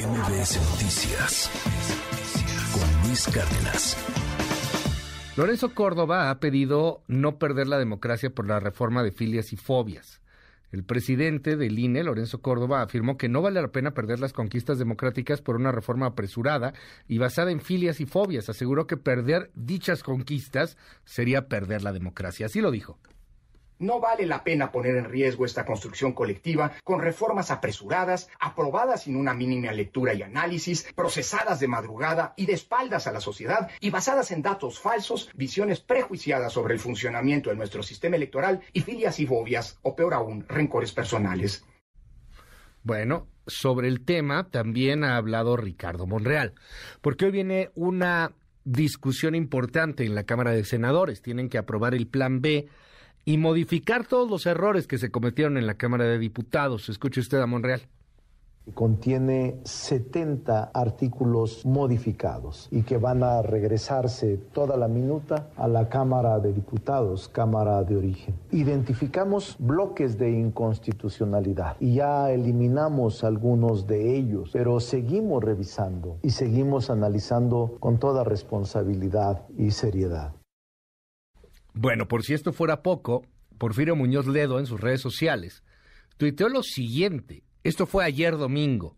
MBS Noticias con Luis Cárdenas. Lorenzo Córdoba ha pedido no perder la democracia por la reforma de filias y fobias. El presidente del INE, Lorenzo Córdoba, afirmó que no vale la pena perder las conquistas democráticas por una reforma apresurada y basada en filias y fobias. Aseguró que perder dichas conquistas sería perder la democracia. Así lo dijo. No vale la pena poner en riesgo esta construcción colectiva con reformas apresuradas, aprobadas sin una mínima lectura y análisis, procesadas de madrugada y de espaldas a la sociedad y basadas en datos falsos, visiones prejuiciadas sobre el funcionamiento de nuestro sistema electoral y filias y fobias, o peor aún, rencores personales. Bueno, sobre el tema también ha hablado Ricardo Monreal, porque hoy viene una discusión importante en la Cámara de Senadores. Tienen que aprobar el Plan B y modificar todos los errores que se cometieron en la Cámara de Diputados. Escuche usted a Monreal contiene 70 artículos modificados y que van a regresarse toda la minuta a la Cámara de Diputados, Cámara de Origen. Identificamos bloques de inconstitucionalidad y ya eliminamos algunos de ellos, pero seguimos revisando y seguimos analizando con toda responsabilidad y seriedad. Bueno, por si esto fuera poco, Porfirio Muñoz Ledo en sus redes sociales tuiteó lo siguiente. Esto fue ayer domingo.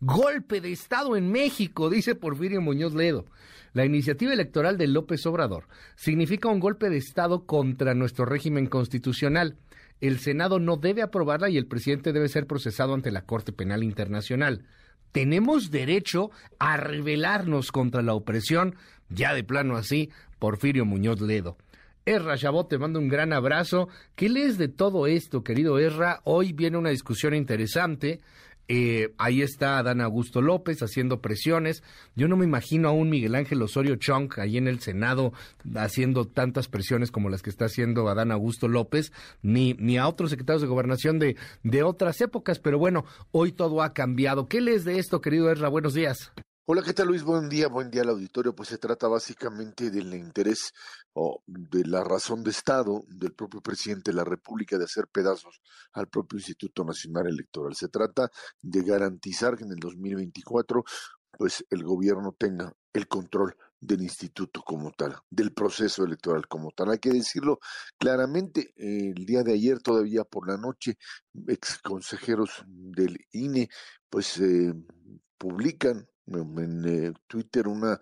Golpe de Estado en México, dice Porfirio Muñoz Ledo. La iniciativa electoral de López Obrador significa un golpe de Estado contra nuestro régimen constitucional. El Senado no debe aprobarla y el presidente debe ser procesado ante la Corte Penal Internacional. Tenemos derecho a rebelarnos contra la opresión, ya de plano así, Porfirio Muñoz Ledo. Erra Chabot, te mando un gran abrazo. ¿Qué lees de todo esto, querido Erra? Hoy viene una discusión interesante. Eh, ahí está Adán Augusto López haciendo presiones. Yo no me imagino a un Miguel Ángel Osorio Chong ahí en el Senado haciendo tantas presiones como las que está haciendo Adán Augusto López, ni, ni a otros secretarios de gobernación de, de otras épocas. Pero bueno, hoy todo ha cambiado. ¿Qué lees de esto, querido Erra? Buenos días. Hola, ¿qué tal Luis? Buen día, buen día al auditorio. Pues se trata básicamente del interés o de la razón de Estado del propio presidente de la República de hacer pedazos al propio Instituto Nacional Electoral. Se trata de garantizar que en el 2024 pues el gobierno tenga el control del instituto como tal, del proceso electoral como tal. Hay que decirlo claramente, el día de ayer, todavía por la noche, ex consejeros del INE, pues eh, publican en eh, Twitter una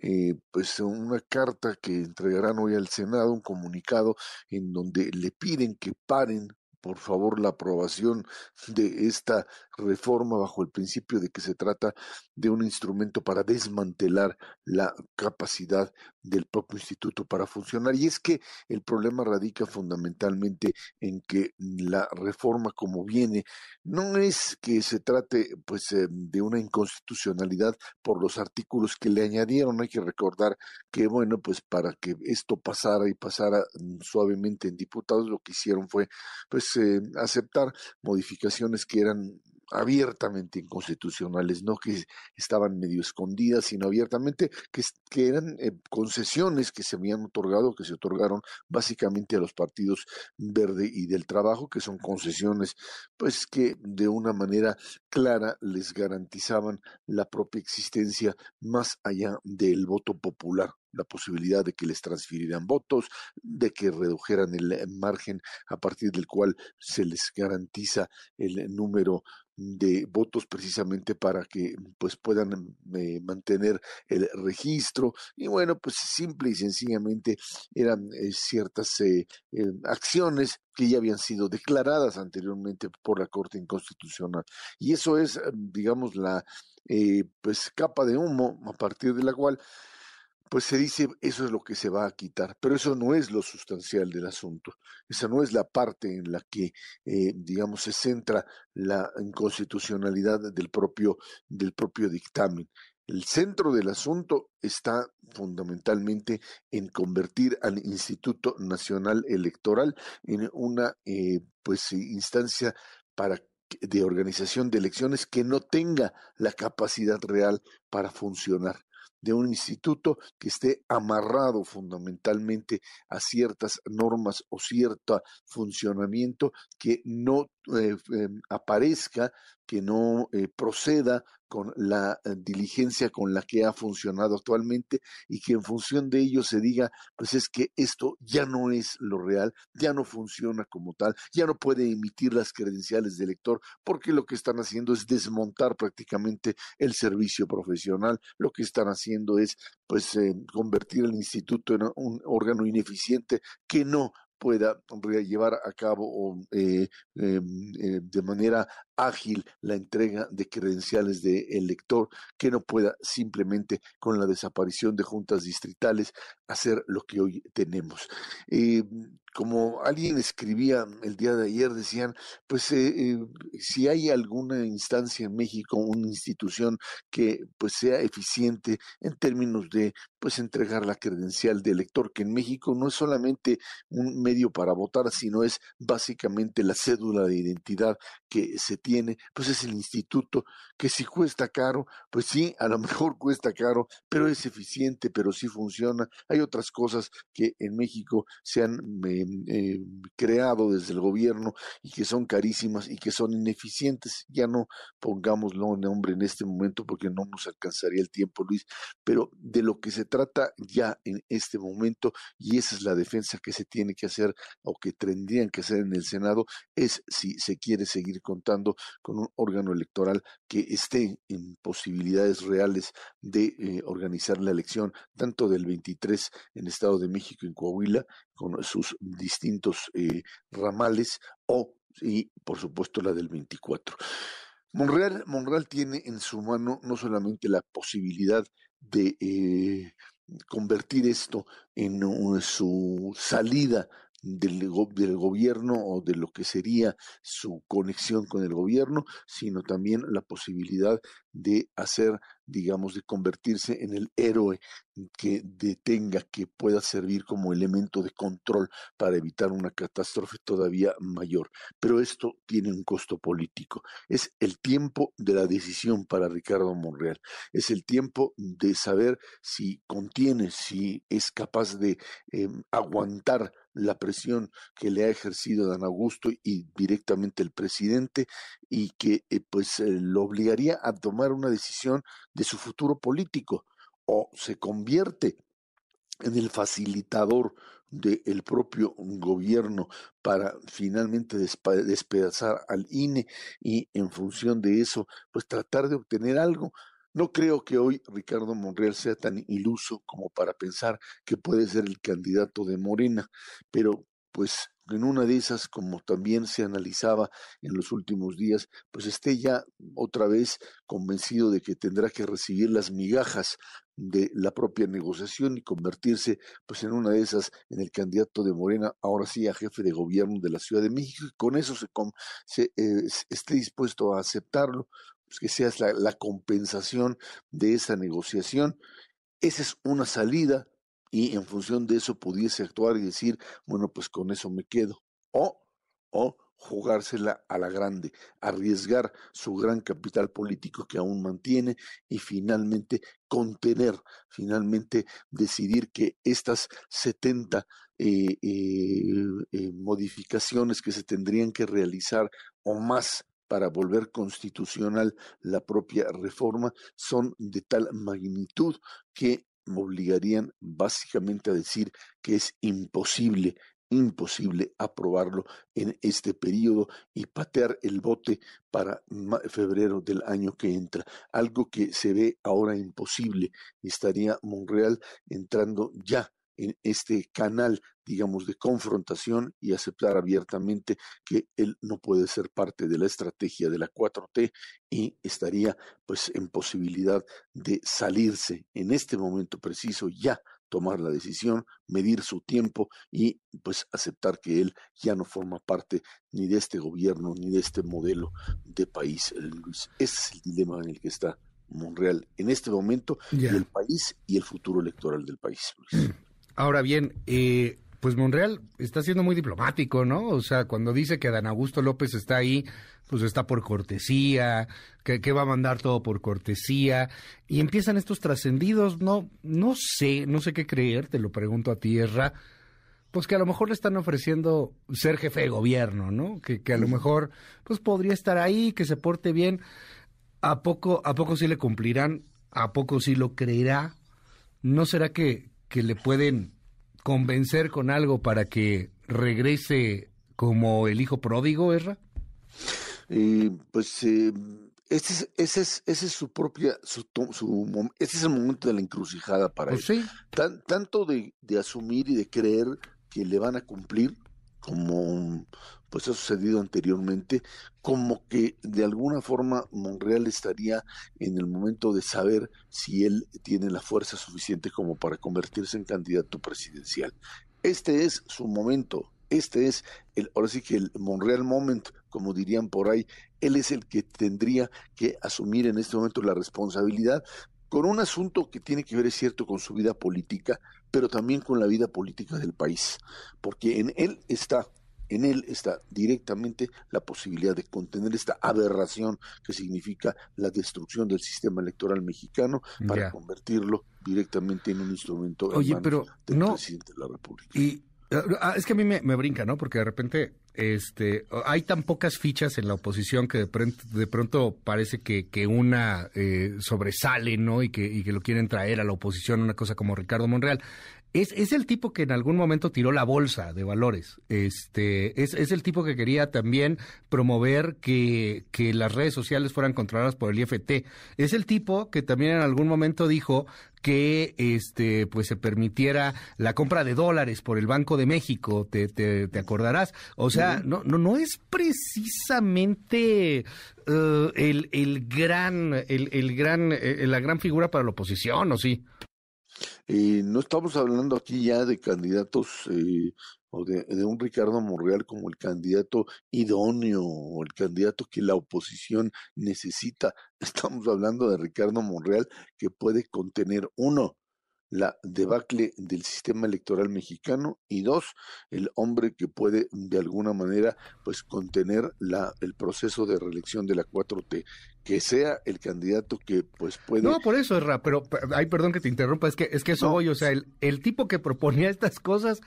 eh, pues una carta que entregarán hoy al Senado un comunicado en donde le piden que paren por favor la aprobación de esta reforma bajo el principio de que se trata de un instrumento para desmantelar la capacidad del propio instituto para funcionar. Y es que el problema radica fundamentalmente en que la reforma como viene no es que se trate pues eh, de una inconstitucionalidad por los artículos que le añadieron. Hay que recordar que bueno pues para que esto pasara y pasara mm, suavemente en diputados lo que hicieron fue pues eh, aceptar modificaciones que eran abiertamente inconstitucionales, no que estaban medio escondidas, sino abiertamente que, eran eh, concesiones que se habían otorgado, que se otorgaron básicamente a los partidos verde y del trabajo, que son concesiones, pues que de una manera clara les garantizaban la propia existencia más allá del voto popular la posibilidad de que les transfirieran votos, de que redujeran el margen a partir del cual se les garantiza el número de votos precisamente para que pues puedan eh, mantener el registro. Y bueno pues simple y sencillamente eran eh, ciertas eh, acciones que ya habían sido declaradas anteriormente por la Corte Inconstitucional. Y eso es digamos la pues capa de humo a partir de la cual pues se dice eso es lo que se va a quitar, pero eso no es lo sustancial del asunto, esa no es la parte en la que, eh, digamos, se centra la inconstitucionalidad del propio, del propio dictamen. El centro del asunto está fundamentalmente en convertir al Instituto Nacional Electoral en una eh, pues instancia para de organización de elecciones que no tenga la capacidad real para funcionar de un instituto que esté amarrado fundamentalmente a ciertas normas o cierto funcionamiento que no eh, em, aparezca, que no eh, proceda con la eh, diligencia con la que ha funcionado actualmente y que en función de ello se diga, pues es que esto ya no es lo real, ya no funciona como tal, ya no puede emitir las credenciales de lector porque lo que están haciendo es desmontar prácticamente el servicio profesional, lo que están haciendo es pues convertir el instituto en un órgano ineficiente que no pueda llevar a cabo eh, em, eh, de manera ágil la entrega de credenciales de elector, que no pueda simplemente con la desaparición de juntas distritales hacer lo que hoy tenemos. Eh, como alguien escribía el día de ayer, decían, pues si hay alguna instancia en México, una institución que pues sea eficiente en términos de pues entregar la credencial de elector, que en México no es solamente un medio para votar, sino es básicamente la cédula de identidad que se tiene, pues es el instituto, que si cuesta caro, pues sí, a lo mejor cuesta caro, pero es eficiente, pero sí funciona. Hay otras cosas que en México se han eh, eh, creado desde el gobierno y que son carísimas y que son ineficientes. Ya no pongámoslo nombre en este momento porque no nos alcanzaría el tiempo, Luis, pero de lo que se trata ya en este momento, y esa es la defensa que se tiene que hacer o que tendrían que hacer en el Senado, es si se quiere seguir contando con un órgano electoral que esté en posibilidades reales de eh, organizar la elección, tanto del 23 en Estado de México, en Coahuila, con sus distintos eh, ramales, o, y por supuesto, la del 24. Monreal, Monreal tiene en su mano no solamente la posibilidad de eh, convertir esto en su salida del, gobierno o de lo que sería su conexión con el gobierno, sino también la posibilidad de hacer, digamos, de convertirse en el héroe que detenga, que pueda servir como elemento de control para evitar una catástrofe todavía mayor. Pero esto tiene un costo político. Es el tiempo de la decisión para Ricardo Monreal. Es el tiempo de saber si contiene, si es capaz de em, aguantar la presión que le ha ejercido Dan Augusto y directamente el presidente y que eh, pues eh, lo obligaría a tomar una decisión de su futuro político o se convierte en el facilitador del propio gobierno para finalmente despedazar al INE y en función de eso, pues tratar de obtener algo. No creo que hoy Ricardo Monreal sea tan iluso como para pensar que puede ser el candidato de Morena, pero pues en una de esas, como también se analizaba en los últimos días, pues esté ya otra vez convencido de que tendrá que recibir las migajas de la propia negociación y convertirse pues en una de esas en el candidato de Morena ahora sí a jefe de gobierno de la Ciudad de México y con eso se, se eh, esté dispuesto a aceptarlo pues, que sea la, la compensación de esa negociación. Esa es una salida y en función de eso pudiese actuar y decir, bueno, pues con eso me quedo. O, o jugársela a la grande, arriesgar su gran capital político que aún mantiene y finalmente contener, finalmente decidir que estas 70 eh, eh, eh, modificaciones que se tendrían que realizar o más para volver constitucional la propia reforma son de tal magnitud que obligarían básicamente a decir que es imposible imposible aprobarlo en este periodo y patear el bote para febrero del año que entra. Algo que se ve ahora imposible. Estaría Monreal entrando ya en este canal, digamos, de confrontación y aceptar abiertamente que él no puede ser parte de la estrategia de la 4T y estaría pues en posibilidad de salirse en este momento preciso ya tomar la decisión, medir su tiempo y pues aceptar que él ya no forma parte ni de este gobierno ni de este modelo de país, Luis. Ese es el dilema en el que está Monreal en este momento y el país y el futuro electoral del país, Luis. Mm. Ahora bien, eh, pues Monreal está siendo muy diplomático, ¿no? O sea, cuando dice que Dan Augusto López está ahí, pues está por cortesía, que, va a mandar todo por cortesía, y empiezan estos trascendidos, no, no sé, no sé qué creer, te lo pregunto a tierra, pues que a lo mejor le están ofreciendo ser jefe de gobierno, ¿no? Que, que a lo mejor pues podría estar ahí, que se porte bien. ¿A poco, a poco sí le cumplirán? ¿A poco sí lo creerá? ¿No será que, que le pueden convencer con algo para que regrese como el hijo pródigo, Erra? Eh, pues eh, ese, es, ese, es, ese es su propia, su, su, ese es el momento de la encrucijada para Pues él. sí. Tan- tanto de, de asumir y de creer que le van a cumplir, como pues ha sucedido anteriormente, como que de alguna forma Monreal estaría en el momento de saber si él tiene la fuerza suficiente como para convertirse en candidato presidencial. Este es su momento, este es el, ahora sí que el Monreal moment, como dirían por ahí, él es el que tendría que asumir en este momento la responsabilidad con un asunto que tiene que ver, es cierto, con su vida política, pero también con la vida política del país, porque en él está, en él está directamente la posibilidad de contener esta aberración que significa la destrucción del sistema electoral mexicano para Ya. convertirlo directamente en un instrumento en Oye, pero del no- presidente de la República. Y es que a mí me, me brinca, ¿no? Porque de repente este, hay tan pocas fichas en la oposición que de pronto, de pronto parece que, que una eh, sobresale, ¿no? Y que, y que lo quieren traer a la oposición, una cosa como Ricardo Monreal. Es, es el tipo que en algún momento tiró la bolsa de valores. Este, es, es el tipo que quería también promover que, que las redes sociales fueran controladas por el IFT. Es el tipo que también en algún momento dijo que este pues se permitiera la compra de dólares por el Banco de México, te, te, te acordarás. O sea, no, no, no es precisamente eh, el, el gran, el, el gran, eh, la gran figura para la oposición, ¿o sí? Eh, no estamos hablando aquí ya de candidatos eh, o de, de un Ricardo Monreal como el candidato idóneo o el candidato que la oposición necesita. Estamos hablando de Ricardo Monreal que puede contener uno la debacle del sistema electoral mexicano y dos el hombre que puede de alguna manera pues contener la el proceso de reelección de la 4T que sea el candidato que pues puede No, por eso, pero, pero- ay, perdón que te interrumpa, es que, es que eso No. voy, o sea, el, el tipo que proponía estas cosas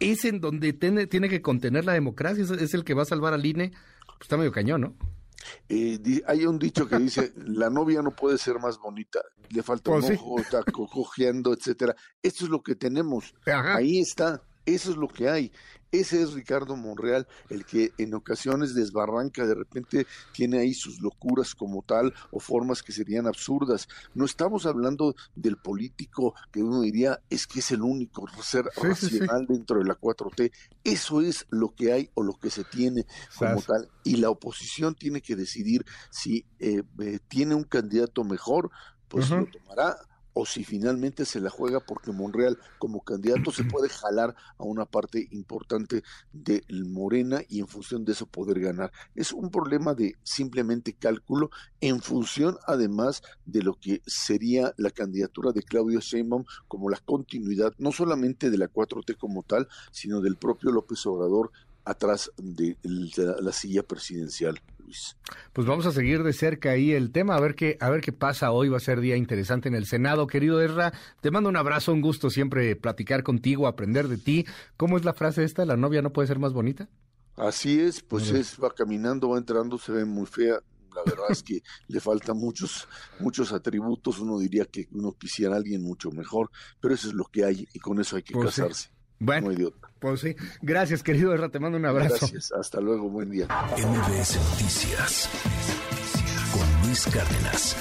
es en donde tiene, tiene que contener la democracia, es, es el que va a salvar al INE, pues está medio cañón, ¿no? Eh, di- hay un dicho que dice, la novia no puede ser más bonita, le falta un Pues sí. ojo, está co- cojeando, etcétera. Esto es lo que tenemos, Ajá. ahí está, eso es lo que hay. Ese es Ricardo Monreal, el que en ocasiones desbarranca, de repente tiene ahí sus locuras como tal o formas que serían absurdas. No estamos hablando del político que uno diría es que es el único ser Sí, sí, sí. racional dentro de la 4T. Eso es lo que hay o lo que se tiene como tal. Y la oposición tiene que decidir si eh, eh, tiene un candidato mejor, pues lo tomará, o si finalmente se la juega porque Monreal como candidato se puede jalar a una parte importante de Morena y en función de eso poder ganar. Es un problema de simplemente cálculo en función además de lo que sería la candidatura de Claudio Sheinbaum como la continuidad no solamente de la 4T como tal, sino del propio López Obrador atrás de la, la silla presidencial, Luis. Pues vamos a seguir de cerca ahí el tema, a ver qué, a ver qué pasa hoy, va a ser día interesante en el Senado. Querido Erra, te mando un abrazo, un gusto siempre platicar contigo, aprender de ti. ¿Cómo es la frase esta? ¿La novia no puede ser más bonita? Así es, pues es, va caminando, va entrando, se ve muy fea. La verdad es que le faltan muchos, muchos atributos. Uno diría que uno quisiera a alguien mucho mejor, pero eso es lo que hay y con eso hay que Pues sí. Bueno, idiota. pues sí. Gracias, querido Erra, te mando un abrazo. Gracias. Hasta luego. Buen día. MBS Noticias con Luis Cárdenas.